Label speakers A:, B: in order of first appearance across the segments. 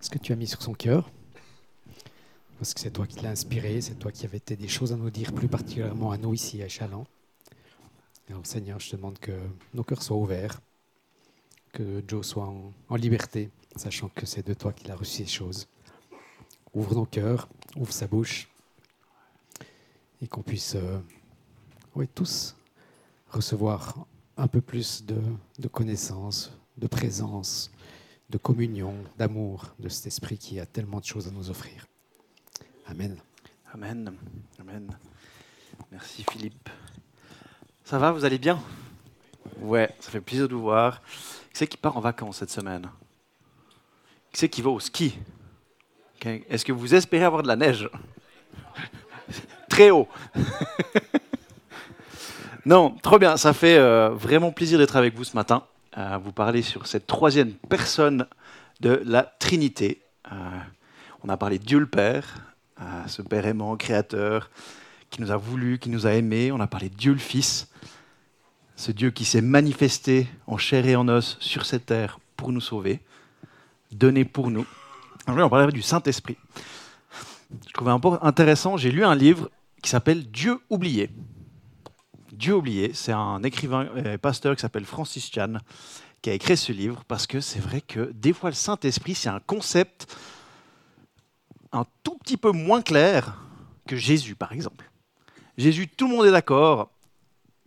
A: ce que tu as mis sur son cœur. Parce que c'est toi qui l'as inspiré, c'est toi qui avais des choses à nous dire, plus particulièrement à nous ici à Chaland. Alors Seigneur, je te demande que nos cœurs soient ouverts, que Joe soit en, liberté, sachant que c'est de toi qu'il a reçu ces choses. Ouvre nos cœurs, ouvre sa bouche, et qu'on puisse euh, oui, tous recevoir un peu plus de, de connaissances, de présence, de communion, d'amour de cet esprit qui a tellement de choses à nous offrir. Amen.
B: Amen. Amen. Merci Philippe. Ça va, vous allez bien? Ouais, ça fait plaisir de vous voir. Qui c'est qui part en vacances cette semaine? Qui c'est qui va au ski? Est-ce que vous espérez avoir de la neige? Très haut. non, trop bien. Ça fait euh, vraiment plaisir d'être avec vous ce matin. Euh, vous parler sur cette troisième personne de la Trinité. Euh, on a parlé de Dieu le Père, ce Père aimant, créateur, qui nous a voulu, qui nous a aimés. On a parlé de Dieu le Fils, ce Dieu qui s'est manifesté en chair et en os sur cette terre pour nous sauver, donné pour nous. Aujourd'hui, on parlera du Saint-Esprit. Je trouvais un peu intéressant, j'ai lu un livre qui s'appelle Dieu oublié. Dieu oublié, c'est un écrivain et pasteur qui s'appelle Francis Chan qui a écrit ce livre parce que c'est vrai que des fois le Saint-Esprit, c'est un concept un tout petit peu moins clair que Jésus, par exemple. Jésus, tout le monde est d'accord.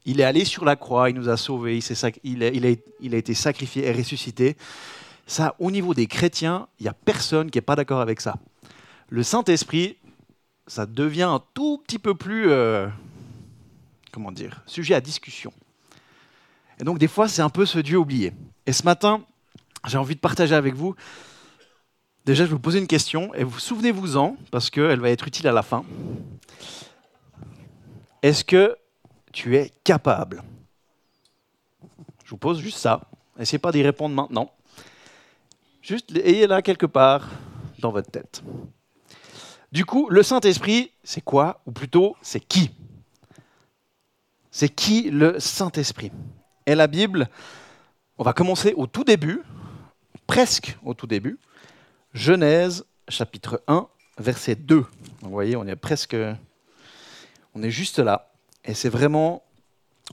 B: Il est allé sur la croix, il nous a sauvés, il, a, été sacrifié et ressuscité. Ça, au niveau des chrétiens, il n'y a personne qui n'est pas d'accord avec ça. Le Saint-Esprit, ça devient un tout petit peu plus, euh, comment dire, sujet à discussion. Et donc des fois, c'est un peu ce Dieu oublié. Et ce matin, j'ai envie de partager avec vous Déjà, je vais vous poser une question et vous souvenez-vous-en parce qu'elle va être utile à la fin. Est-ce que tu es capable? Je vous pose juste ça. Essayez pas d'y répondre maintenant. Juste ayez-la quelque part dans votre tête. Du coup, le Saint-Esprit, c'est quoi? Ou plutôt, c'est qui? C'est qui le Saint-Esprit? Et la Bible, on va commencer au tout début, presque au tout début. Genèse chapitre 1, verset 2. vous voyez, on est presque, on est juste là. Et c'est vraiment,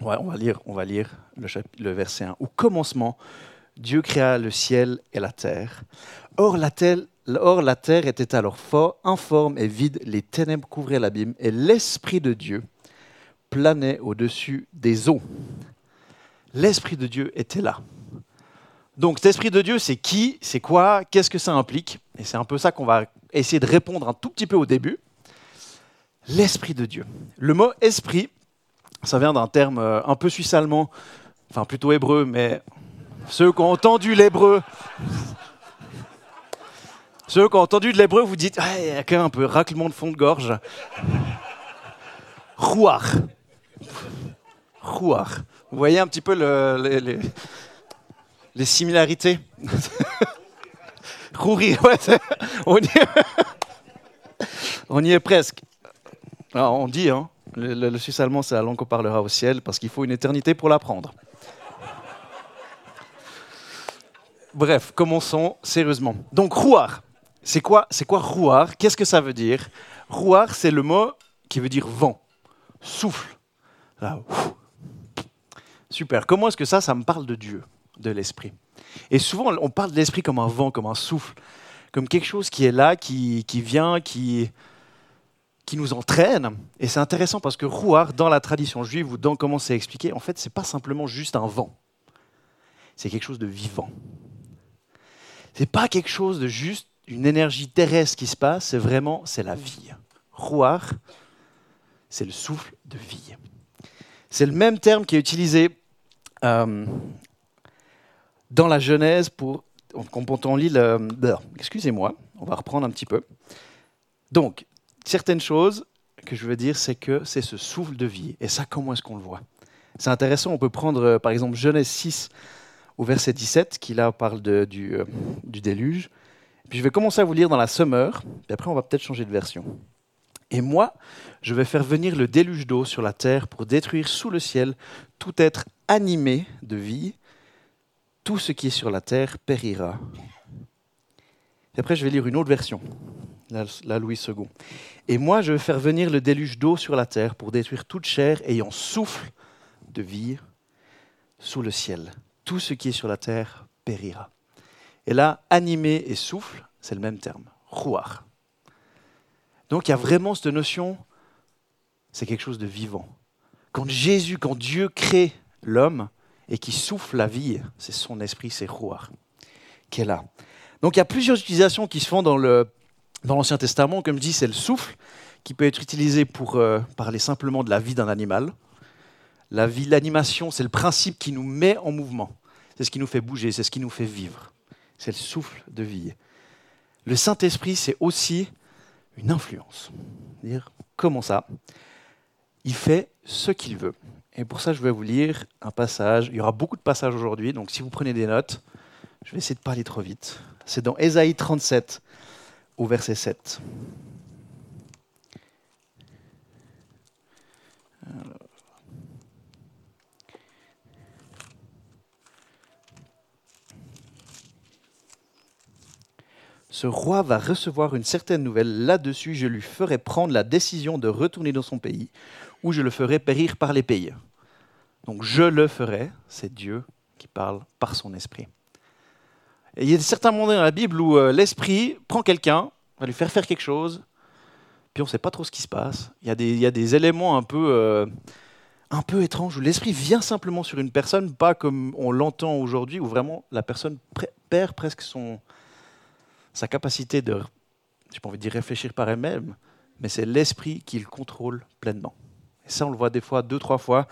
B: on va lire, on va lire le, le verset 1. Au commencement, Dieu créa le ciel et la terre. Or la, terre, or la terre était alors fort, informe et vide, les ténèbres couvraient l'abîme, et l'Esprit de Dieu planait au-dessus des eaux. L'Esprit de Dieu était là. Donc cet esprit de Dieu, c'est qui, c'est quoi, qu'est-ce que ça implique? Et c'est un peu ça qu'on va essayer de répondre un tout petit peu au début. L'esprit de Dieu. Le mot esprit, ça vient d'un terme euh, un peu suisse-allemand, enfin plutôt hébreu, mais ceux qui ont entendu l'hébreu, ceux qui ont entendu de l'hébreu, vous dites, ah, il y a quand même un peu raclement de fond de gorge. Rouar. Rouar. Vous voyez un petit peu le, les, similarités? Ouais, on, y est, on y est presque. Alors, on dit, hein, le, suisse allemand, c'est la langue qu'on parlera au ciel parce qu'il faut une éternité pour l'apprendre. Bref, commençons sérieusement. Donc, rouar, c'est quoi, c'est quoi rouar Qu'est-ce que ça veut dire? Rouar, c'est le mot qui veut dire vent, souffle. Super. Comment est-ce que ça, ça me parle de Dieu de l'esprit? Et souvent, on parle de l'esprit comme un vent, comme un souffle, comme quelque chose qui est là, qui, vient, qui, qui nous entraîne. Et c'est intéressant parce que Rouar, dans la tradition juive, ou dans comment c'est expliqué, en fait, c'est pas simplement juste un vent. C'est quelque chose de vivant. C'est pas quelque chose de juste une énergie terrestre qui se passe, c'est vraiment, c'est la vie. Rouar, c'est le souffle de vie. C'est le même terme qui est utilisé euh, dans la Genèse pour quand on lit le... Excusez-moi, on va reprendre un petit peu. Donc, certaines choses que je veux dire, c'est que c'est ce souffle de vie. Et ça, comment est-ce qu'on le voit? C'est intéressant, on peut prendre euh, par exemple Genèse 6 au verset 17, qui là parle du, euh, du, déluge. Puis je vais commencer à vous lire dans la Summer, puis après on va peut-être changer de version. Et moi, je vais faire venir le déluge d'eau sur la terre pour détruire sous le ciel tout être animé de vie tout ce qui est sur la terre périra. Et après, je vais lire une autre version, la, Louis II. Et moi, je vais faire venir le déluge d'eau sur la terre pour détruire toute chair ayant souffle de vie sous le ciel. Tout ce qui est sur la terre périra. Et là, animé et souffle, c'est le même terme, rouar. Donc il y a vraiment cette notion, c'est quelque chose de vivant. Quand Jésus, quand Dieu crée l'homme et qui souffle la vie, c'est son esprit, c'est rouar, qui est là. Donc il y a plusieurs utilisations qui se font dans l'Ancien Testament, comme je dis, c'est le souffle qui peut être utilisé pour euh, parler simplement de la vie d'un animal. La vie, l'animation, c'est le principe qui nous met en mouvement. C'est ce qui nous fait bouger, c'est ce qui nous fait vivre. C'est le souffle de vie. Le Saint-Esprit, c'est aussi une influence. Dire comment ça? Il fait ce qu'il veut. Et pour ça, je vais vous lire un passage. Il y aura beaucoup de passages aujourd'hui, donc si vous prenez des notes, je vais essayer de parler trop vite. C'est dans Ésaïe 37, au verset 7. ce roi va recevoir une certaine nouvelle. Là-dessus, je lui ferai prendre la décision de retourner dans son pays, ou je le ferai périr par les pays. Donc je le ferai, c'est Dieu qui parle par son esprit. Et il y a certains moments dans la Bible où euh, l'esprit prend quelqu'un, va lui faire faire quelque chose, puis on ne sait pas trop ce qui se passe. Il y a des, éléments un peu, euh, un peu étranges où l'esprit vient simplement sur une personne, pas comme on l'entend aujourd'hui, où vraiment la personne perd presque sa capacité de, j'ai pas envie de dire réfléchir par elle-même, mais c'est l'esprit qui le contrôle pleinement. Et ça, on le voit des fois, deux, trois fois.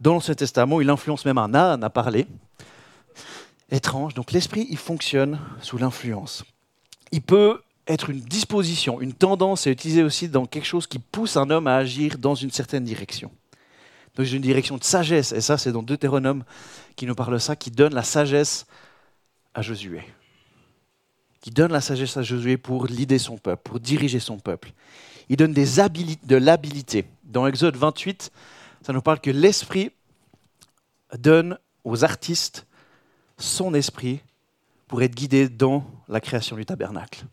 B: Dans l'Ancien Testament, il influence même un âne à parler. Étrange. Donc l'esprit, il fonctionne sous l'influence. Il peut être une disposition, une tendance à utiliser aussi dans quelque chose qui pousse un homme à agir dans une certaine direction. Dans une direction de sagesse. Et ça, c'est dans Deutéronome qui nous parle de ça, qui donne la sagesse à Josué qui donne la sagesse à Josué pour lider son peuple, pour diriger son peuple. Il donne des de l'habilité. Dans Exode 28, ça nous parle que l'Esprit donne aux artistes son esprit pour être guidés dans la création du tabernacle.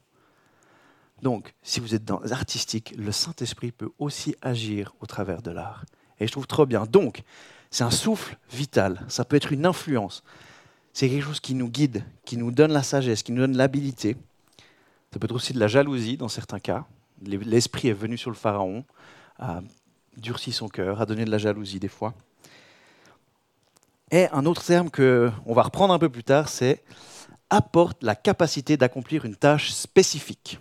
B: Donc, si vous êtes dans l'artistique, le Saint-Esprit peut aussi agir au travers de l'art. Et je trouve trop bien. Donc, c'est un souffle vital, ça peut être une influence, c'est quelque chose qui nous guide, qui nous donne la sagesse, qui nous donne l'habilité. Ça peut être aussi de la jalousie dans certains cas. L'esprit est venu sur le pharaon, a durci son cœur, a donné de la jalousie des fois. Et un autre terme qu'on va reprendre un peu plus tard, c'est apporte la capacité d'accomplir une tâche spécifique.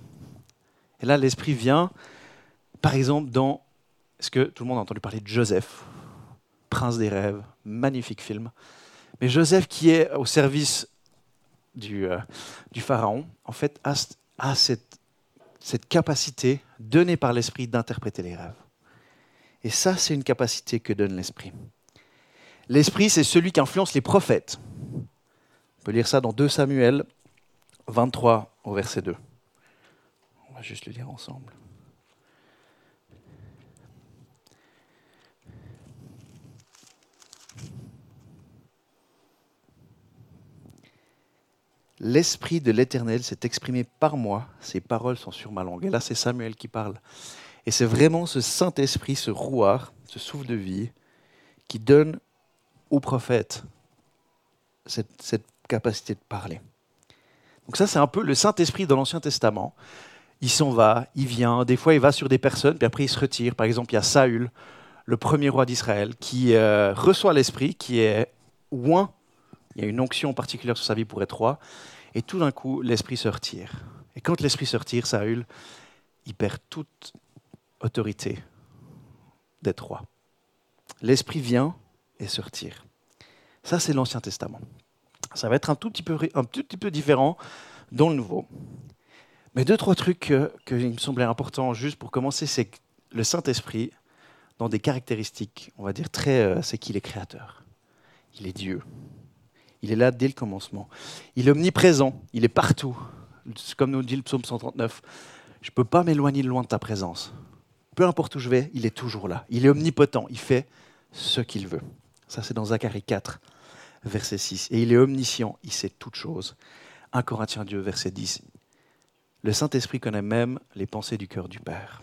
B: Et là, l'esprit vient, par exemple, dans. Est-ce que tout le monde a entendu parler de Joseph, Prince des rêves, magnifique film mais Joseph, qui est au service du, euh, Pharaon, en fait, a, cette capacité donnée par l'Esprit d'interpréter les rêves. Et ça, c'est une capacité que donne l'Esprit. L'Esprit, c'est celui qui influence les prophètes. On peut lire ça dans 2 Samuel 23 au verset 2. On va juste le lire ensemble. L'Esprit de l'Éternel s'est exprimé par moi, ses paroles sont sur ma langue. Et là, c'est Samuel qui parle. Et c'est vraiment ce Saint-Esprit, ce rouard, ce souffle de vie, qui donne au prophète cette, capacité de parler. Donc ça, c'est un peu le Saint-Esprit dans l'Ancien Testament. Il s'en va, il vient, des fois il va sur des personnes, puis après il se retire. Par exemple, il y a Saül, le premier roi d'Israël, qui euh, reçoit l'Esprit, qui est oint il y a une onction particulière sur sa vie pour être roi. Et tout d'un coup, l'esprit se retire. Et quand l'esprit se retire, Saül, il perd toute autorité d'être roi. L'esprit vient et se retire. Ça, c'est l'Ancien Testament. Ça va être un tout petit peu, différent dans le Nouveau. Mais deux, trois trucs que, que il me semblait important juste pour commencer, c'est que le Saint-Esprit, dans des caractéristiques, on va dire très, euh, c'est qu'il est créateur. Il est Dieu. Il est là dès le commencement. Il est omniprésent, il est partout. Comme nous dit le psaume 139, je ne peux pas m'éloigner loin de ta présence. Peu importe où je vais, il est toujours là. Il est omnipotent, il fait ce qu'il veut. Ça, c'est dans Zacharie 4, verset 6. Et il est omniscient, il sait toutes choses. 1 Corinthiens 2, verset 10. le Saint-Esprit connaît même les pensées du cœur du Père.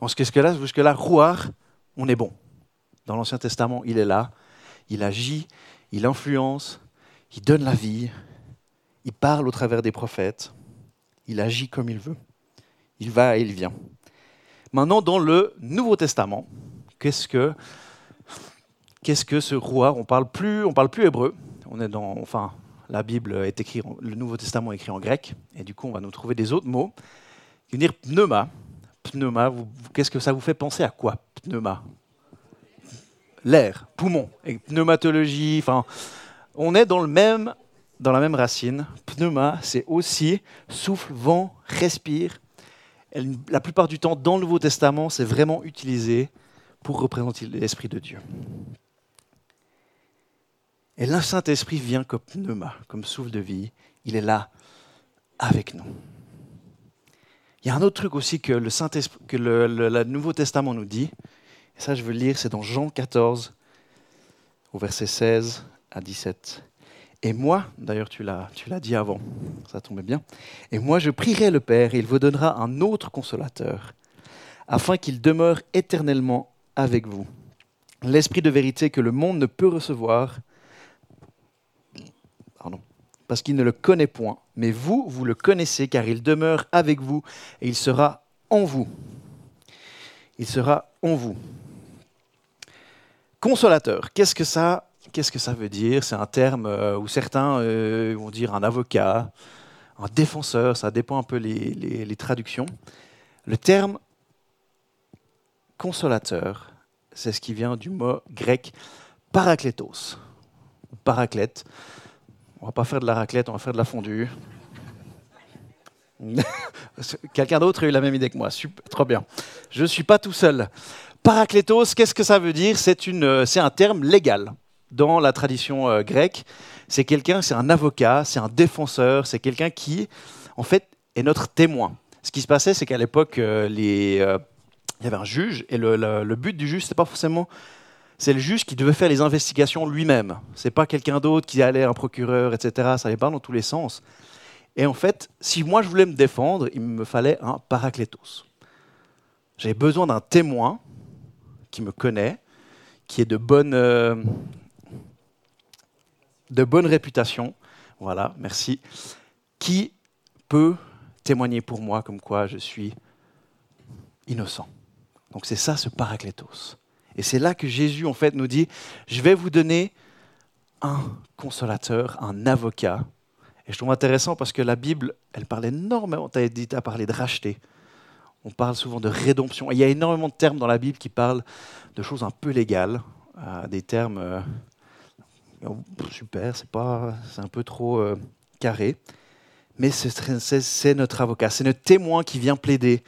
B: En ce que là, jusque-là, Rouar, on est bon. Dans l'Ancien Testament, il est là, il agit, il influence, il donne la vie, il parle au travers des prophètes, il agit comme il veut. Il va et il vient. Maintenant, dans le Nouveau Testament, qu'est-ce que, qu'est-ce que ce roi On parle plus, on parle plus hébreu. On est dans, enfin, la Bible est écrite, le Nouveau Testament est écrit en grec, et du coup, on va nous trouver des autres mots. Qui dire pneuma. Pneuma, qu'est-ce que ça vous fait penser à quoi Pneuma? L'air, poumon, et pneumatologie. Enfin, on est dans le même, dans la même racine. Pneuma, c'est aussi souffle, vent, respire la plupart du temps, dans le Nouveau Testament, c'est vraiment utilisé pour représenter l'Esprit de Dieu. Et le Saint-Esprit vient comme pneuma, comme souffle de vie. Il est là avec nous. Il y a un autre truc aussi que le, Saint que le, Nouveau Testament nous dit. Et ça, je veux le lire, c'est dans Jean 14, au verset 16 à 17. Et moi, d'ailleurs tu l'as, dit avant, ça tombait bien, et moi je prierai le Père et il vous donnera un autre consolateur, afin qu'il demeure éternellement avec vous. L'Esprit de vérité que le monde ne peut recevoir, pardon, parce qu'il ne le connaît point, mais vous, vous le connaissez car il demeure avec vous et il sera en vous. Il sera en vous. Consolateur, qu'est-ce que ça Qu'est-ce que ça veut dire? C'est un terme euh, où certains euh, vont dire un avocat, un défenseur, ça dépend un peu les, traductions. Le terme consolateur, c'est ce qui vient du mot grec parakletos, ou paraclète. On va pas faire de la raclette, on va faire de la fondue. Quelqu'un d'autre a eu la même idée que moi. Super, trop bien. Je ne suis pas tout seul. Parakletos, qu'est-ce que ça veut dire? C'est euh, un terme légal dans la tradition euh, grecque. C'est quelqu'un, c'est un avocat, c'est un défenseur, c'est quelqu'un qui, en fait, est notre témoin. Ce qui se passait, c'est qu'à l'époque, euh, euh, il y avait un juge, et le, but du juge, c'est pas forcément c'est le juge qui devait faire les investigations lui-même. C'est pas quelqu'un d'autre qui allait un procureur, etc. Ça n'allait pas dans tous les sens. Et en fait, si moi je voulais me défendre, il me fallait un paraclétos. J'avais besoin d'un témoin qui me connaît, qui est de bonne, de bonne réputation, voilà, merci, qui peut témoigner pour moi comme quoi je suis innocent? Donc c'est ça ce paraclétos. Et c'est là que Jésus en fait nous dit, je vais vous donner un consolateur, un avocat. Et je trouve intéressant parce que la Bible, elle parle énormément, tu as parler de racheter. On parle souvent de rédemption. il y a énormément de termes dans la Bible qui parlent de choses un peu légales, euh, des termes euh, super, c'est pas, c'est un peu trop euh, carré. Mais c'est notre avocat, c'est notre témoin qui vient plaider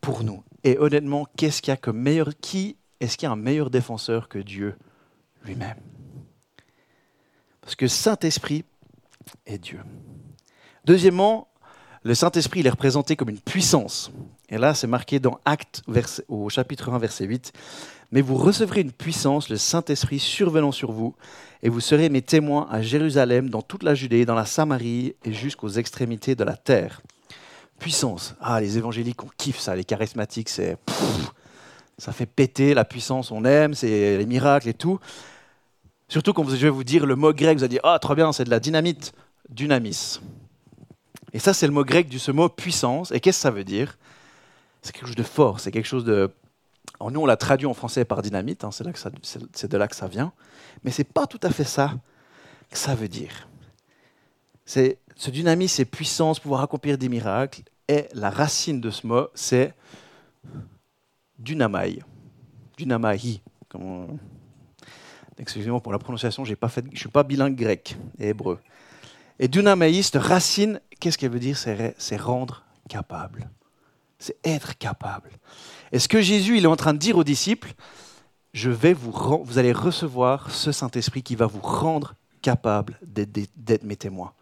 B: pour nous. Et honnêtement, qu'est-ce qu'il y a comme meilleur Qui est-ce qu'il y a un meilleur défenseur que Dieu lui-même? Parce que Saint-Esprit est Dieu. Deuxièmement, le Saint-Esprit, est représenté comme une puissance. Et là, c'est marqué dans Actes au chapitre 1, verset 8. Mais vous recevrez une puissance, le Saint-Esprit survenant sur vous, et vous serez mes témoins à Jérusalem, dans toute la Judée, dans la Samarie et jusqu'aux extrémités de la terre. Puissance. Ah, les évangéliques, on kiffe ça. Les charismatiques, c'est. Ça fait péter la puissance, on aime, c'est les miracles et tout. Surtout quand je vais vous dire le mot grec, vous allez dire Ah, trop bien, c'est de la dynamite. Dynamis. Et ça, c'est le mot grec du ce mot puissance. Et qu'est-ce que ça veut dire? C'est quelque chose de fort, c'est quelque chose de. Alors nous, on l'a traduit en français par dynamite, hein, c'est, de là que ça vient. Mais ce n'est pas tout à fait ça que ça veut dire. C'est, ce dynamisme, c'est puissance, pouvoir accomplir des miracles. Et la racine de ce mot, c'est dynamai. Dynamai. Excusez-moi pour la prononciation, je ne suis pas bilingue grec et hébreu. Et cette racine, qu'est-ce qu'elle veut dire? C'est rendre capable. C'est être capable. Et ce que Jésus est en train de dire aux disciples, je vais vous, allez recevoir ce Saint-Esprit qui va vous rendre capable d'être mes témoins.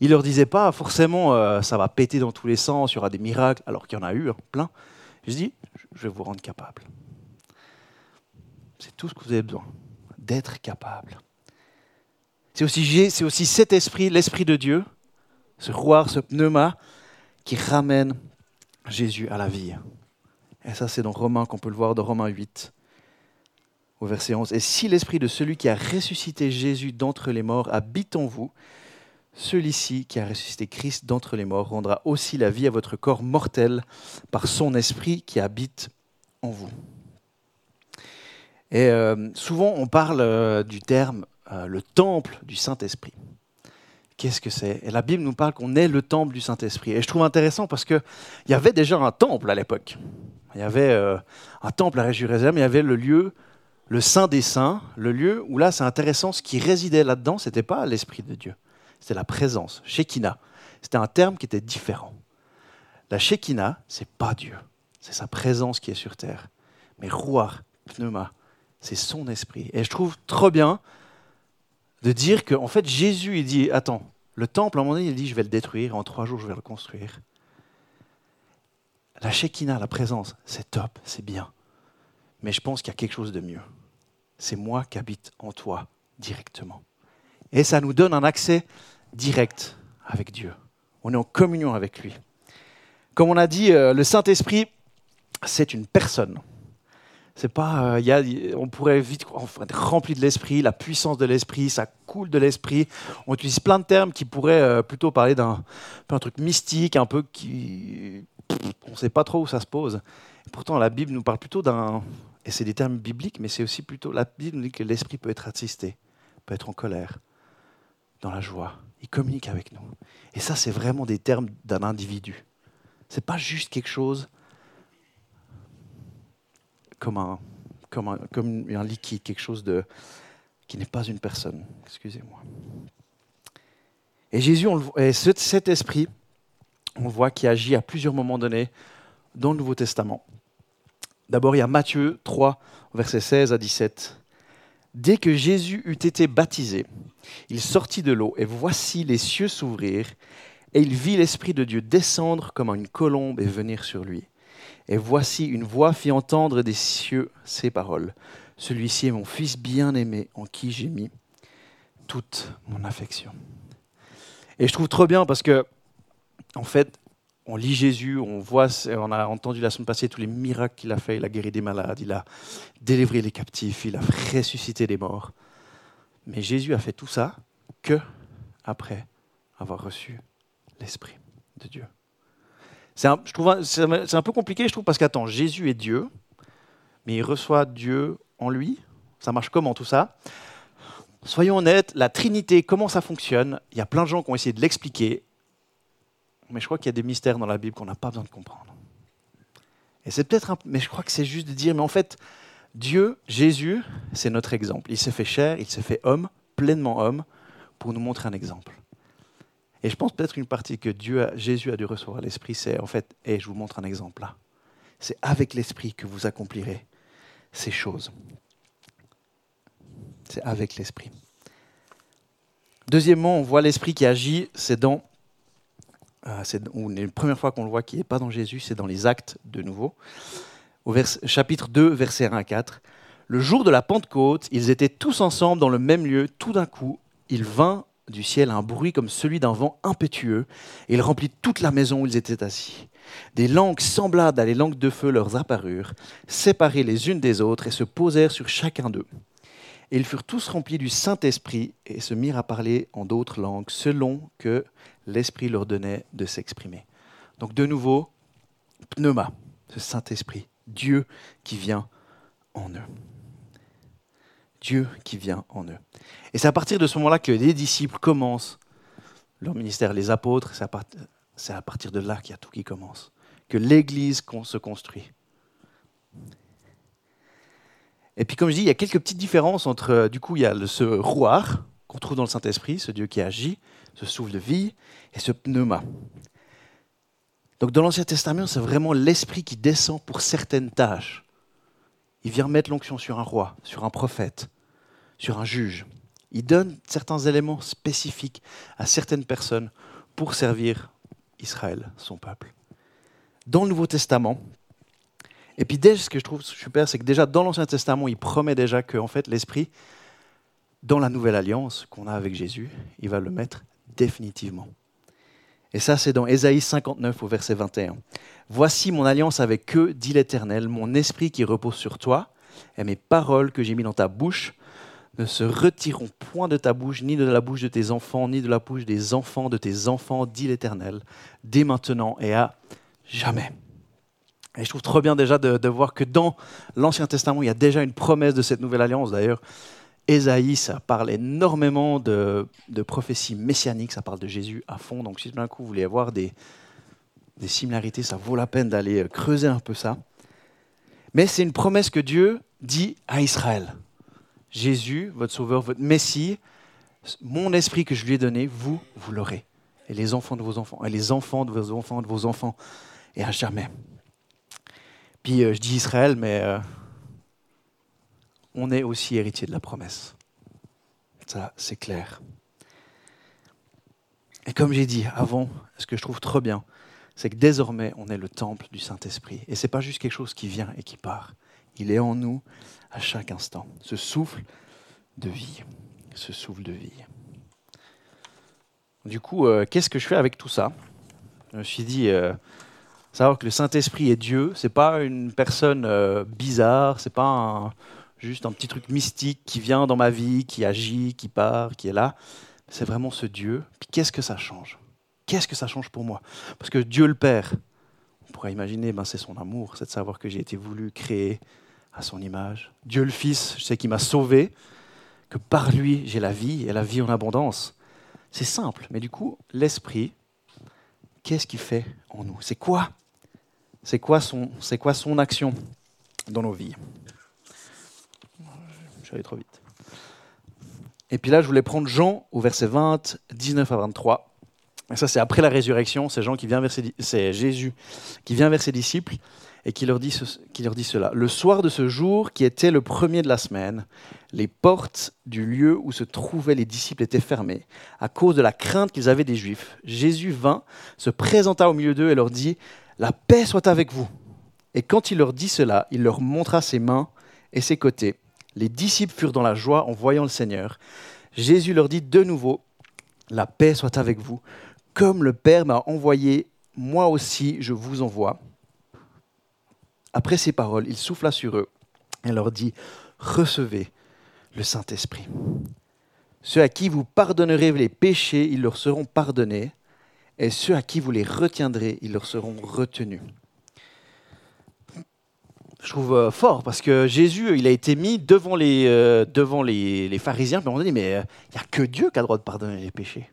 B: Il leur disait pas forcément euh, ça va péter dans tous les sens, il y aura des miracles, alors qu'il y en a eu hein, plein. Je dis je vais vous rendre capable. C'est tout ce que vous avez besoin, d'être capable. C'est aussi, c'est aussi cet esprit, l'esprit de Dieu, ce roi, ce pneuma qui ramène Jésus à la vie. Et ça, c'est dans Romains qu'on peut le voir, dans Romains 8, au verset 11. Et si l'esprit de celui qui a ressuscité Jésus d'entre les morts habite en vous, celui-ci qui a ressuscité Christ d'entre les morts rendra aussi la vie à votre corps mortel par son esprit qui habite en vous. Et euh, souvent, on parle euh, du terme euh, le temple du Saint-Esprit. Qu'est-ce que c'est? Et la Bible nous parle qu'on est le temple du Saint-Esprit. Et je trouve intéressant parce qu'il y avait déjà un temple à l'époque. Il y avait un temple à Jérusalem, il y avait le lieu, le Saint des Saints, le lieu où là, c'est intéressant, ce qui résidait là-dedans, ce n'était pas l'Esprit de Dieu, c'était la présence, Shekinah. C'était un terme qui était différent. La Shekinah, c'est pas Dieu, c'est sa présence qui est sur terre. Mais Ruach, Pneuma, c'est son esprit. Et je trouve trop bien de dire qu'en en fait, Jésus, il dit, attends, le temple, à un moment donné, il dit, je vais le détruire, en trois jours, je vais le construire. La Shekinah, la présence, c'est top, c'est bien. Mais je pense qu'il y a quelque chose de mieux. C'est moi qui habite en toi directement. Et ça nous donne un accès direct avec Dieu. On est en communion avec lui. Comme on a dit, euh, le Saint-Esprit, c'est une personne. C'est pas, euh, y a, on pourrait vite être rempli de l'esprit, la puissance de l'esprit, ça coule de l'esprit. On utilise plein de termes qui pourraient euh, plutôt parler d'un un truc mystique, un peu qui, on ne sait pas trop où ça se pose. pourtant, la Bible nous parle plutôt d'un, et c'est des termes bibliques, mais c'est aussi plutôt, la Bible nous dit que l'esprit peut être attristé, peut être en colère, dans la joie. Il communique avec nous. Et ça, c'est vraiment des termes d'un individu. C'est pas juste quelque chose comme un, comme un, comme un liquide, quelque chose de, qui n'est pas une personne. Excusez-moi. Et Jésus, on et cet esprit, on voit qu'il agit à plusieurs moments donnés dans le Nouveau Testament. D'abord, il y a Matthieu 3, versets 16 à 17. Dès que Jésus eut été baptisé, il sortit de l'eau, et voici les cieux s'ouvrir, et il vit l'Esprit de Dieu descendre comme une colombe et venir sur lui. Et voici une voix fit entendre des cieux ces paroles. Celui-ci est mon Fils bien-aimé en qui j'ai mis toute mon affection. Et je trouve trop bien parce que, en fait, on lit Jésus, on voit, on a entendu la semaine passée tous les miracles qu'il a fait. Il a guéri des malades, il a délivré les captifs, il a ressuscité des morts. Mais Jésus a fait tout ça que après avoir reçu l'Esprit de Dieu. C'est un, je trouve, c'est un peu compliqué, je trouve, parce qu'attends, Jésus est Dieu, mais il reçoit Dieu en lui. Ça marche comment tout ça? Soyons honnêtes, la Trinité, comment ça fonctionne? Il y a plein de gens qui ont essayé de l'expliquer, mais je crois qu'il y a des mystères dans la Bible qu'on n'a pas besoin de comprendre. Et c'est peut-être, un, mais je crois que c'est juste de dire, mais en fait, Dieu, Jésus, c'est notre exemple. Il s'est fait chair, il s'est fait homme, pleinement homme, pour nous montrer un exemple. Et je pense peut-être une partie que Jésus a dû recevoir l'Esprit, c'est en fait, et je vous montre un exemple là. C'est avec l'Esprit que vous accomplirez ces choses. C'est avec l'Esprit. Deuxièmement, on voit l'Esprit qui agit, c'est dans, euh, c'est la première fois qu'on le voit qui n'est pas dans Jésus, c'est dans les actes de nouveau. Au chapitre 2, versets 1 à 4. Le jour de la Pentecôte, ils étaient tous ensemble dans le même lieu. Tout d'un coup, il vint du ciel un bruit comme celui d'un vent impétueux, et il remplit toute la maison où ils étaient assis. Des langues semblables à les langues de feu leur apparurent, séparées les unes des autres, et se posèrent sur chacun d'eux. Et ils furent tous remplis du Saint-Esprit, et se mirent à parler en d'autres langues, selon que l'Esprit leur donnait de s'exprimer. Donc de nouveau, pneuma, ce Saint-Esprit, Dieu qui vient en eux. Dieu qui vient en eux. Et c'est à partir de ce moment-là que les disciples commencent leur ministère, les apôtres, c'est à, partir de là qu'il y a tout qui commence, que l'Église se construit. Et puis comme je dis, il y a quelques petites différences entre, euh, du coup, il y a ce rouar qu'on trouve dans le Saint-Esprit, ce Dieu qui agit, ce souffle de vie, et ce pneuma. Donc dans l'Ancien Testament, c'est vraiment l'Esprit qui descend pour certaines tâches. Il vient mettre l'onction sur un roi, sur un prophète, sur un juge. Il donne certains éléments spécifiques à certaines personnes pour servir Israël, son peuple. Dans le Nouveau Testament, et puis déjà, ce que je trouve super, c'est que déjà dans l'Ancien Testament, il promet déjà que fait, l'Esprit, dans la nouvelle alliance qu'on a avec Jésus, il va le mettre définitivement. Et ça, c'est dans Ésaïe 59 au verset 21. Voici mon alliance avec eux, dit l'Éternel, mon esprit qui repose sur toi, et mes paroles que j'ai mis dans ta bouche ne se retireront point de ta bouche, ni de la bouche de tes enfants, ni de la bouche des enfants de tes enfants, dit l'Éternel, dès maintenant et à jamais. Et je trouve trop bien déjà de, voir que dans l'Ancien Testament, il y a déjà une promesse de cette nouvelle alliance. D'ailleurs, Ésaïe, ça parle énormément de, de, prophéties messianiques, ça parle de Jésus à fond. Donc si d'un coup vous voulez avoir des, des similarités, ça vaut la peine d'aller creuser un peu ça. Mais c'est une promesse que Dieu dit à Israël. Jésus, votre sauveur, votre Messie, mon esprit que je lui ai donné, vous, vous l'aurez. Et les enfants de vos enfants, et les enfants de vos enfants, de vos enfants, et à jamais. Puis euh, je dis Israël, mais euh, on est aussi héritier de la promesse. Ça, c'est clair. Et comme j'ai dit avant, ce que je trouve trop bien, c'est que désormais, on est le temple du Saint-Esprit. Et ce n'est pas juste quelque chose qui vient et qui part. Il est en nous à chaque instant. Ce souffle de vie. Ce souffle de vie. Du coup, euh, qu'est-ce que je fais avec tout ça? Je me suis dit, euh, savoir que le Saint-Esprit est Dieu, c'est pas une personne euh, bizarre, c'est pas juste un petit truc mystique qui vient dans ma vie, qui agit, qui part, qui est là. C'est vraiment ce Dieu. Puis qu'est-ce que ça change? Qu'est-ce que ça change pour moi? Parce que Dieu le Père, on pourrait imaginer, ben, c'est son amour, c'est de savoir que j'ai été voulu, créer à son image. Dieu le Fils, je sais qu'il m'a sauvé, que par lui j'ai la vie et la vie en abondance. C'est simple, mais du coup, l'Esprit, qu'est-ce qu'il fait en nous? C'est quoi? C'est quoi, son, quoi son action dans nos vies? Je suis trop vite. Et puis là, je voulais prendre Jean au verset 20, 19 à 23. Et ça, c'est après la résurrection. C'est Jean qui vient vers c'est Jésus qui vient vers ses disciples et qui leur, dit cela. Le soir de ce jour, qui était le premier de la semaine, les portes du lieu où se trouvaient les disciples étaient fermées, à cause de la crainte qu'ils avaient des Juifs. Jésus vint, se présenta au milieu d'eux et leur dit, La paix soit avec vous. Et quand il leur dit cela, il leur montra ses mains et ses côtés. Les disciples furent dans la joie en voyant le Seigneur. Jésus leur dit de nouveau, La paix soit avec vous. Comme le Père m'a envoyé, moi aussi je vous envoie. Après ces paroles, il souffla sur eux et leur dit, Recevez le Saint-Esprit. Ceux à qui vous pardonnerez les péchés, ils leur seront pardonnés, et ceux à qui vous les retiendrez, ils leur seront retenus. Je trouve euh, fort parce que Jésus, il a été mis devant les, euh, devant les, les pharisiens, puis on dit, mais euh, il n'y a que Dieu qui a le droit de pardonner les péchés.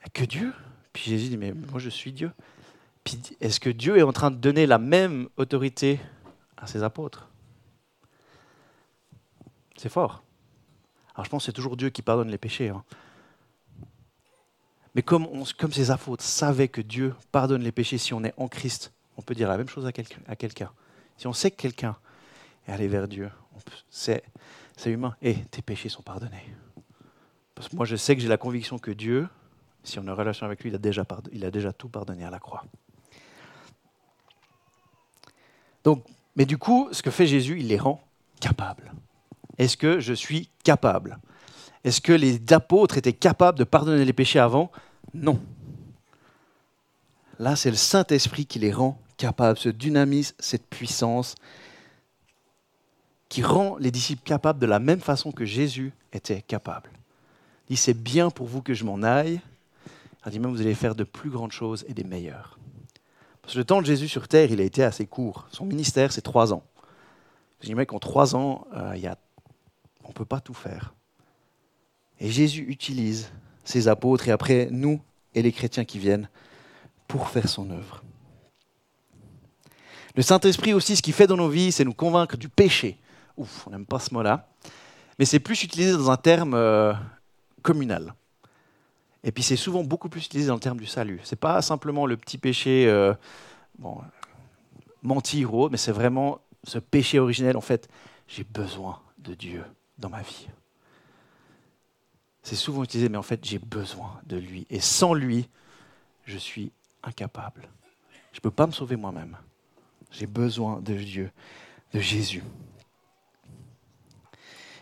B: Il n'y a que Dieu. Puis Jésus dit, mais moi je suis Dieu. Est-ce que Dieu est en train de donner la même autorité à ses apôtres? C'est fort. Alors je pense que c'est toujours Dieu qui pardonne les péchés. Hein. Mais comme, comme ces apôtres savaient que Dieu pardonne les péchés si on est en Christ, on peut dire la même chose à quelqu'un. Si on sait que quelqu'un est allé vers Dieu, c'est humain. Et tes péchés sont pardonnés. Parce que moi, je sais que j'ai la conviction que Dieu, si on a une relation avec lui, il a déjà, il a déjà tout pardonné à la croix. Donc, mais du coup, ce que fait Jésus, il les rend capables. Est-ce que je suis capable? Est-ce que les apôtres étaient capables de pardonner les péchés avant? Non. Là, c'est le Saint-Esprit qui les rend capables, ce dynamisme, cette puissance, qui rend les disciples capables de la même façon que Jésus était capable. Il dit, c'est bien pour vous que je m'en aille. Il dit, vous allez faire de plus grandes choses et des meilleures. Parce que le temps de Jésus sur terre, il a été assez court. Son ministère, c'est trois ans. Dis, qu'en trois ans, euh, y a... on ne peut pas tout faire. Et Jésus utilise ses apôtres et après nous et les chrétiens qui viennent pour faire son œuvre. Le Saint-Esprit aussi, ce qu'il fait dans nos vies, c'est nous convaincre du péché. Ouf, on n'aime pas ce mot-là. Mais c'est plus utilisé dans un terme euh, communal. Et puis c'est souvent beaucoup plus utilisé dans le terme du salut. Ce n'est pas simplement le petit péché, euh, bon, mentir ou autre, mais c'est vraiment ce péché originel. En fait, j'ai besoin de Dieu dans ma vie. C'est souvent utilisé, mais en fait, j'ai besoin de lui. Et sans lui, je suis incapable. Je ne peux pas me sauver moi-même. J'ai besoin de Dieu, de Jésus.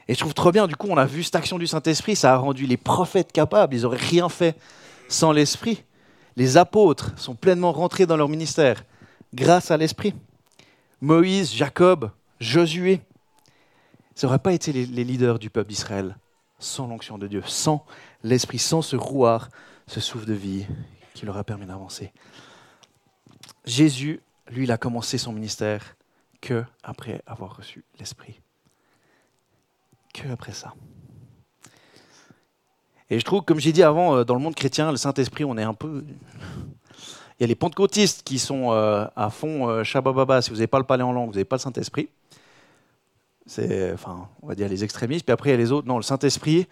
B: Et je trouve trop bien, du coup, on a vu cette action du Saint-Esprit, ça a rendu les prophètes capables, ils n'auraient rien fait sans l'Esprit. Les apôtres sont pleinement rentrés dans leur ministère grâce à l'Esprit. Moïse, Jacob, Josué, ça n'aurait pas été les, leaders du peuple d'Israël sans l'onction de Dieu, sans l'Esprit, sans ce rouard, ce souffle de vie qui leur a permis d'avancer. Jésus, lui, il a commencé son ministère que après avoir reçu l'Esprit. Que après ça. Et je trouve, comme j'ai dit avant, euh, dans le monde chrétien, le Saint-Esprit, on est un peu. Il y a les pentecôtistes qui sont euh, à fond euh, shabababa. Si vous n'avez pas le palais en langue, vous n'avez pas le Saint-Esprit. C'est, enfin, on va dire les extrémistes. Puis après, il y a les autres. Non, le Saint-Esprit,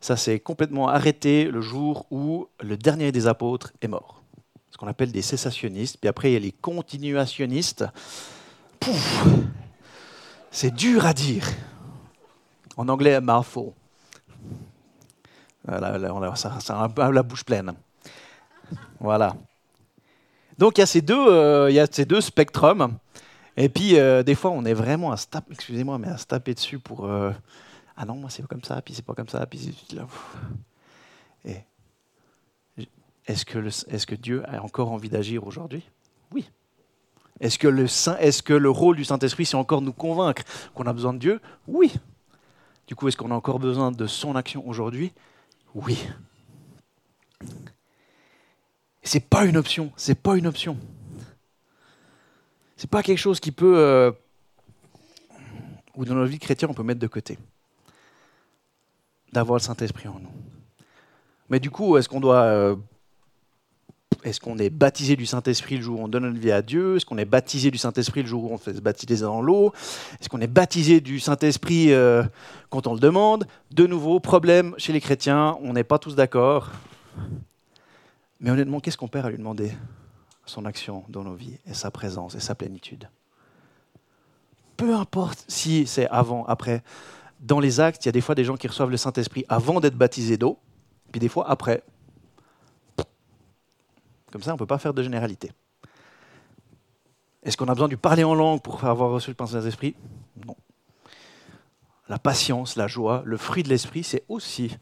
B: ça s'est complètement arrêté le jour où le dernier des apôtres est mort. Ce qu'on appelle des cessationnistes. Puis après, il y a les continuationnistes. c'est dur à dire. En anglais, mouthful. Voilà, ça, a la bouche pleine. Voilà. Donc il y a ces deux, euh, il y a ces deux spectrums. Et puis euh, des fois, on est vraiment à se taper, excusez-moi, mais à se dessus pour euh, ah non, moi c'est pas comme ça, puis c'est pas comme ça, puis et est-ce que, est que Dieu a encore envie d'agir aujourd'hui? Oui. Est-ce que, le est-ce que le rôle du Saint-Esprit, c'est encore nous convaincre qu'on a besoin de Dieu? Oui. Du coup, est-ce qu'on a encore besoin de son action aujourd'hui? Oui. C'est pas une option, c'est pas une option. C'est pas quelque chose qui peut, euh, ou dans notre vie chrétienne, on peut mettre de côté. D'avoir le Saint-Esprit en nous. Mais du coup, est-ce qu'on doit euh, est-ce qu'on est baptisé du Saint-Esprit le jour où on donne notre vie à Dieu? Est-ce qu'on est baptisé du Saint-Esprit le jour où on fait se baptiser dans l'eau? Est-ce qu'on est baptisé du Saint-Esprit euh, quand on le demande? De nouveau, problème chez les chrétiens, on n'est pas tous d'accord. Mais honnêtement, qu'est-ce qu'on perd à lui demander son action dans nos vies et sa présence et sa plénitude? Peu importe si c'est avant, après. Dans les actes, il y a des fois des gens qui reçoivent le Saint-Esprit avant d'être baptisés d'eau, puis des fois après. Comme ça, on ne peut pas faire de généralité. Est-ce qu'on a besoin de parler en langue pour avoir reçu le Saint-Esprit Non. La patience, la joie, le fruit de l'esprit, c'est aussi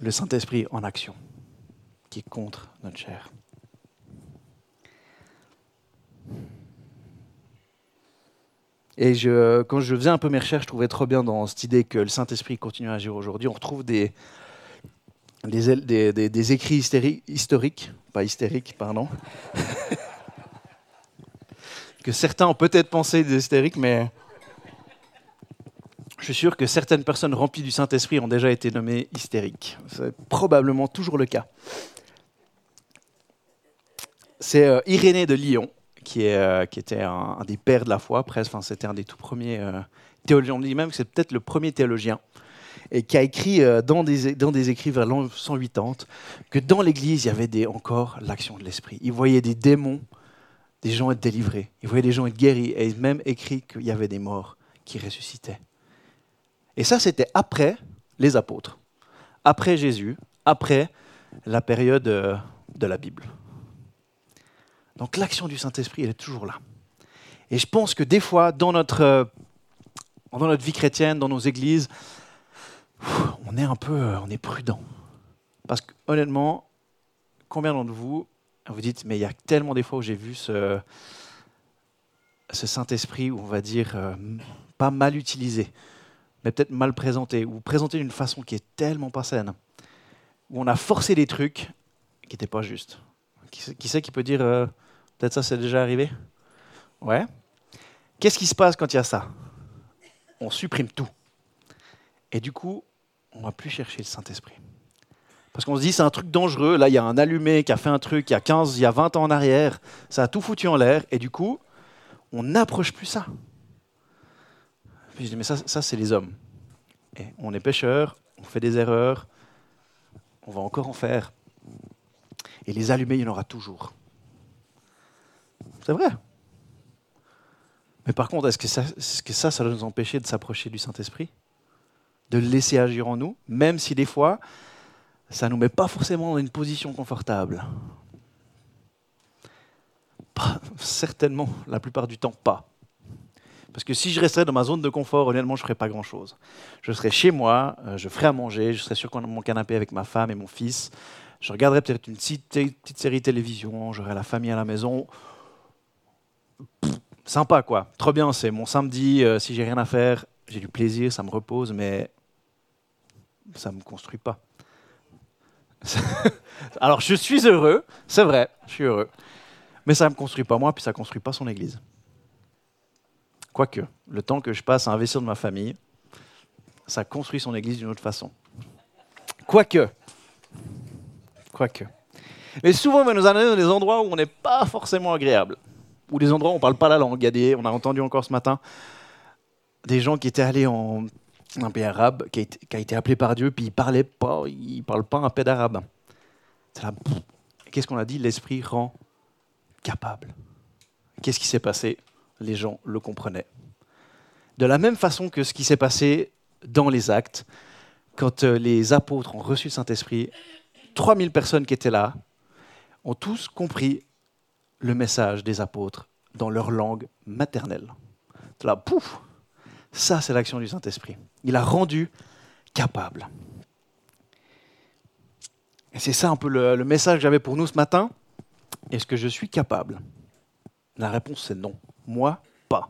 B: le Saint-Esprit en action qui est contre notre chair. Et je, quand je faisais un peu mes recherches, je trouvais trop bien dans cette idée que le Saint-Esprit continue à agir aujourd'hui. On retrouve des, des, écrits historiques, pas hystériques, pardon, que certains ont peut-être pensé des hystériques, mais je suis sûr que certaines personnes remplies du Saint-Esprit ont déjà été nommées hystériques. C'est probablement toujours le cas. C'est euh, Irénée de Lyon, qui, euh, était un, des pères de la foi, presque. C'était un des tout premiers euh, théologiens. On dit même que c'est peut-être le premier théologien et qui a écrit euh, dans, des, dans des écrits vers l'an 180 que dans l'Église, il y avait encore l'action de l'Esprit. Il voyait des démons, des gens être délivrés. Il voyait des gens être guéris. Et il même écrit qu'il y avait des morts qui ressuscitaient. Et ça, c'était après les apôtres, après Jésus, après la période euh, de la Bible. Donc l'action du Saint-Esprit, elle est toujours là. Et je pense que des fois, dans notre, euh, dans notre vie chrétienne, dans nos églises, on est un peu, euh, on est prudent. Parce que honnêtement, combien d'entre vous vous dites, mais il y a tellement des fois où j'ai vu ce, Saint-Esprit, on va dire, euh, pas mal utilisé, mais peut-être mal présenté, ou présenté d'une façon qui est tellement pas saine, où on a forcé des trucs qui n'étaient pas justes. Qui, sait qui peut dire, euh, peut-être ça c'est déjà arrivé? Ouais. Qu'est-ce qui se passe quand il y a ça? On supprime tout. Et du coup, on ne va plus chercher le Saint-Esprit. Parce qu'on se dit, c'est un truc dangereux. Là, il y a un allumé qui a fait un truc il y a 15, il y a 20 ans en arrière. Ça a tout foutu en l'air. Et du coup, on n'approche plus ça. Je dis, mais ça, c'est les hommes. On est pêcheurs, on fait des erreurs, on va encore en faire. Et les allumés, il y en aura toujours. C'est vrai. Mais par contre, est-ce que ça, est-ce que ça, ça doit nous empêcher de s'approcher du Saint-Esprit? De le laisser agir en nous, même si des fois, ça ne nous met pas forcément dans une position confortable. certainement, la plupart du temps, pas. Parce que si je restais dans ma zone de confort, honnêtement, je ne ferais pas grand-chose. Je serais chez moi, euh, je ferais à manger, je serais sur mon canapé avec ma femme et mon fils. Je regarderais peut-être une petite, série télévision, j'aurais la famille à la maison. sympa, quoi. Trop bien, c'est mon samedi. Euh, si j'ai rien à faire, j'ai du plaisir, ça me repose, mais ça ne me construit pas. Alors, je suis heureux, c'est vrai, je suis heureux. Mais ça ne me construit pas moi, puis ça ne construit pas son Église. Quoique, le temps que je passe à investir de ma famille, ça construit son Église d'une autre façon. Quoique. Quoique. Mais souvent, on va nous amener dans des endroits où on n'est pas forcément agréable. Ou des endroits où on ne parle pas la langue. On a entendu encore ce matin des gens qui étaient allés en un pays arabe, qui a, été, appelé par Dieu, puis ils ne pas, ils parlent pas un peu d'arabe. Qu'est-ce qu'on a dit? L'esprit rend capable. Qu'est-ce qui s'est passé? Les gens le comprenaient. De la même façon que ce qui s'est passé dans les actes, quand euh, les apôtres ont reçu le Saint-Esprit, 3000 personnes qui étaient là ont tous compris le message des apôtres dans leur langue maternelle. Là, pouf Ça, c'est l'action du Saint-Esprit. Il a rendu capable. Et c'est ça un peu le, message que j'avais pour nous ce matin. Est-ce que je suis capable? La réponse c'est non. Moi, pas.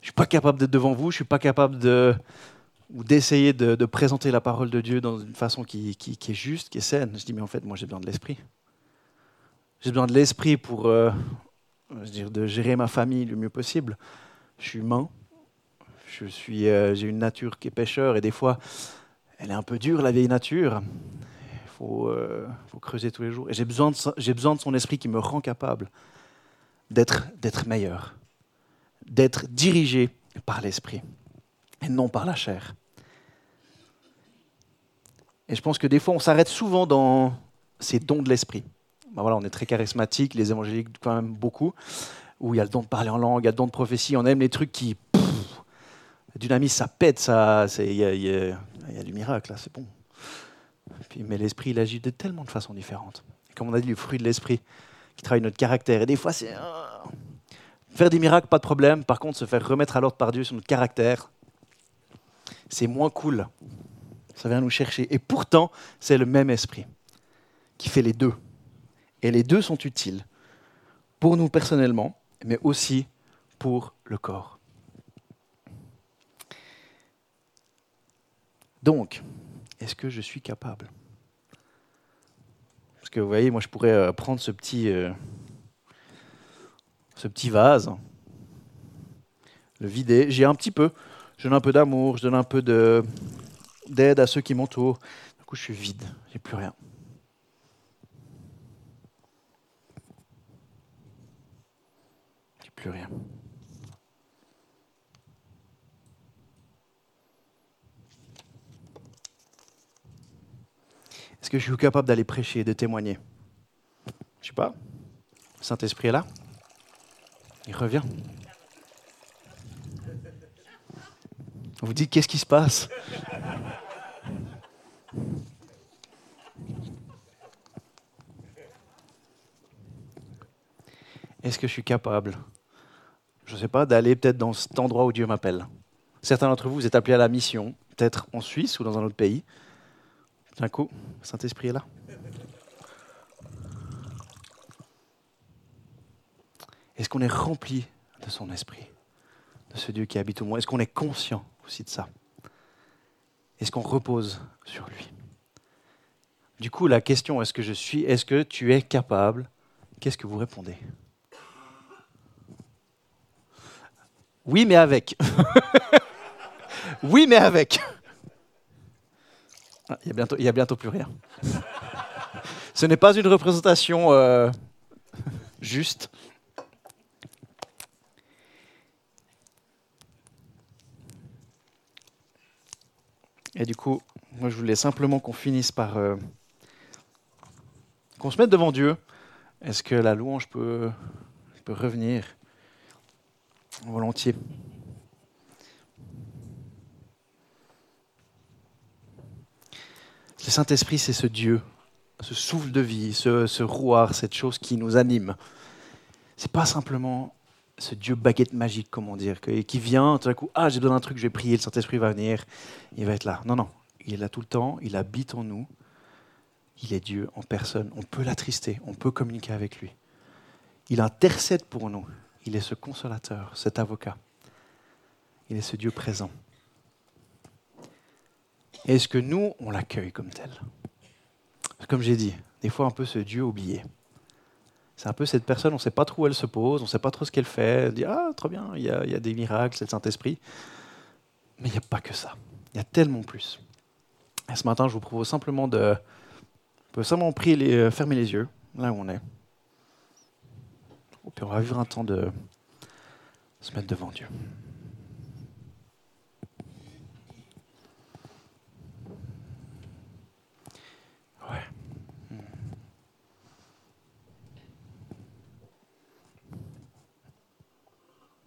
B: Je ne suis pas capable d'être devant vous, je ne suis pas capable de, d'essayer de, présenter la parole de Dieu dans une façon qui, est juste, qui est saine. Je dis, mais en fait, moi j'ai besoin de l'esprit. J'ai besoin de l'esprit pour euh, dire, de gérer ma famille le mieux possible. Je suis humain, je suis, euh, j'ai une nature qui est pêcheur et des fois, elle est un peu dure, la vieille nature faut, euh, faut creuser tous les jours. Et j'ai besoin, de, son esprit qui me rend capable d'être, d'être meilleur, d'être dirigé par l'esprit et non par la chair. Et je pense que des fois, on s'arrête souvent dans ces dons de l'esprit. Ben voilà, on est très charismatique, les évangéliques quand même beaucoup, où il y a le don de parler en langue, il y a le don de prophétie, on aime les trucs qui... Pff, dynamisme, ça pète, ça, il y, a du miracle, là, c'est bon mais l'esprit, il agit de tellement de façons différentes. comme on a dit, le fruit de l'esprit qui travaille notre caractère. Et des fois, c'est. Ah, faire des miracles, pas de problème. Par contre, se faire remettre à l'ordre par Dieu sur notre caractère, c'est moins cool. Ça vient nous chercher. Et pourtant, c'est le même esprit qui fait les deux. Et les deux sont utiles pour nous personnellement, mais aussi pour le corps. Donc, est-ce que je suis capable? Parce que vous voyez, moi je pourrais euh, prendre ce petit, euh, ce petit vase, le vider. J'ai un petit peu, je donne un peu d'amour, je donne un peu d'aide à ceux qui m'entourent. Du coup, je suis vide, j'ai plus rien. J'ai plus rien. Est-ce que je suis capable d'aller prêcher, de témoigner? Je sais pas. Le Saint-Esprit est là. Il revient. Vous dites qu'est-ce qui se passe? Est-ce que je suis capable, je ne sais pas, d'aller peut-être dans cet endroit où Dieu m'appelle? Certains d'entre vous, vous êtes appelés à la mission, peut-être en Suisse ou dans un autre pays. D'un coup, Saint-Esprit est là. Est-ce qu'on est rempli de son esprit, de ce Dieu qui habite au monde Est-ce qu'on est conscient aussi de ça? Est-ce qu'on repose sur lui? Du coup, la question est-ce que je suis, est-ce que tu es capable? Qu'est-ce que vous répondez? Oui, mais avec. oui, mais avec. Ah, il n'y a, bientôt, a bientôt plus rien. Ce n'est pas une représentation euh, juste. Et du coup, moi je voulais simplement qu'on finisse par... Euh, qu'on se mette devant Dieu. Est-ce que la louange peut, peut revenir volontiers? Le Saint-Esprit, c'est ce Dieu, ce souffle de vie, ce, ce rouard, cette chose qui nous anime. C'est pas simplement ce Dieu baguette magique, comment dire, qui vient tout à coup, ah, j'ai besoin d'un truc, je vais prier, le Saint-Esprit va venir, il va être là. Non, non, il est là tout le temps, il habite en nous, il est Dieu en personne, on peut l'attrister, on peut communiquer avec lui. Il intercède pour nous, il est ce consolateur, cet avocat. Il est ce Dieu présent. Est-ce que nous, on l'accueille comme tel? Comme j'ai dit, des fois un peu ce Dieu oublié. C'est un peu cette personne, on ne sait pas trop où elle se pose, on ne sait pas trop ce qu'elle fait. On dit Ah, très bien, il y, a, des miracles, c'est le Saint-Esprit. Mais il n'y a pas que ça. Il y a tellement plus. Et ce matin, je vous propose simplement de. On peut simplement prier les, euh, fermer les yeux, là où on est. Et puis on va vivre un temps de se mettre devant Dieu.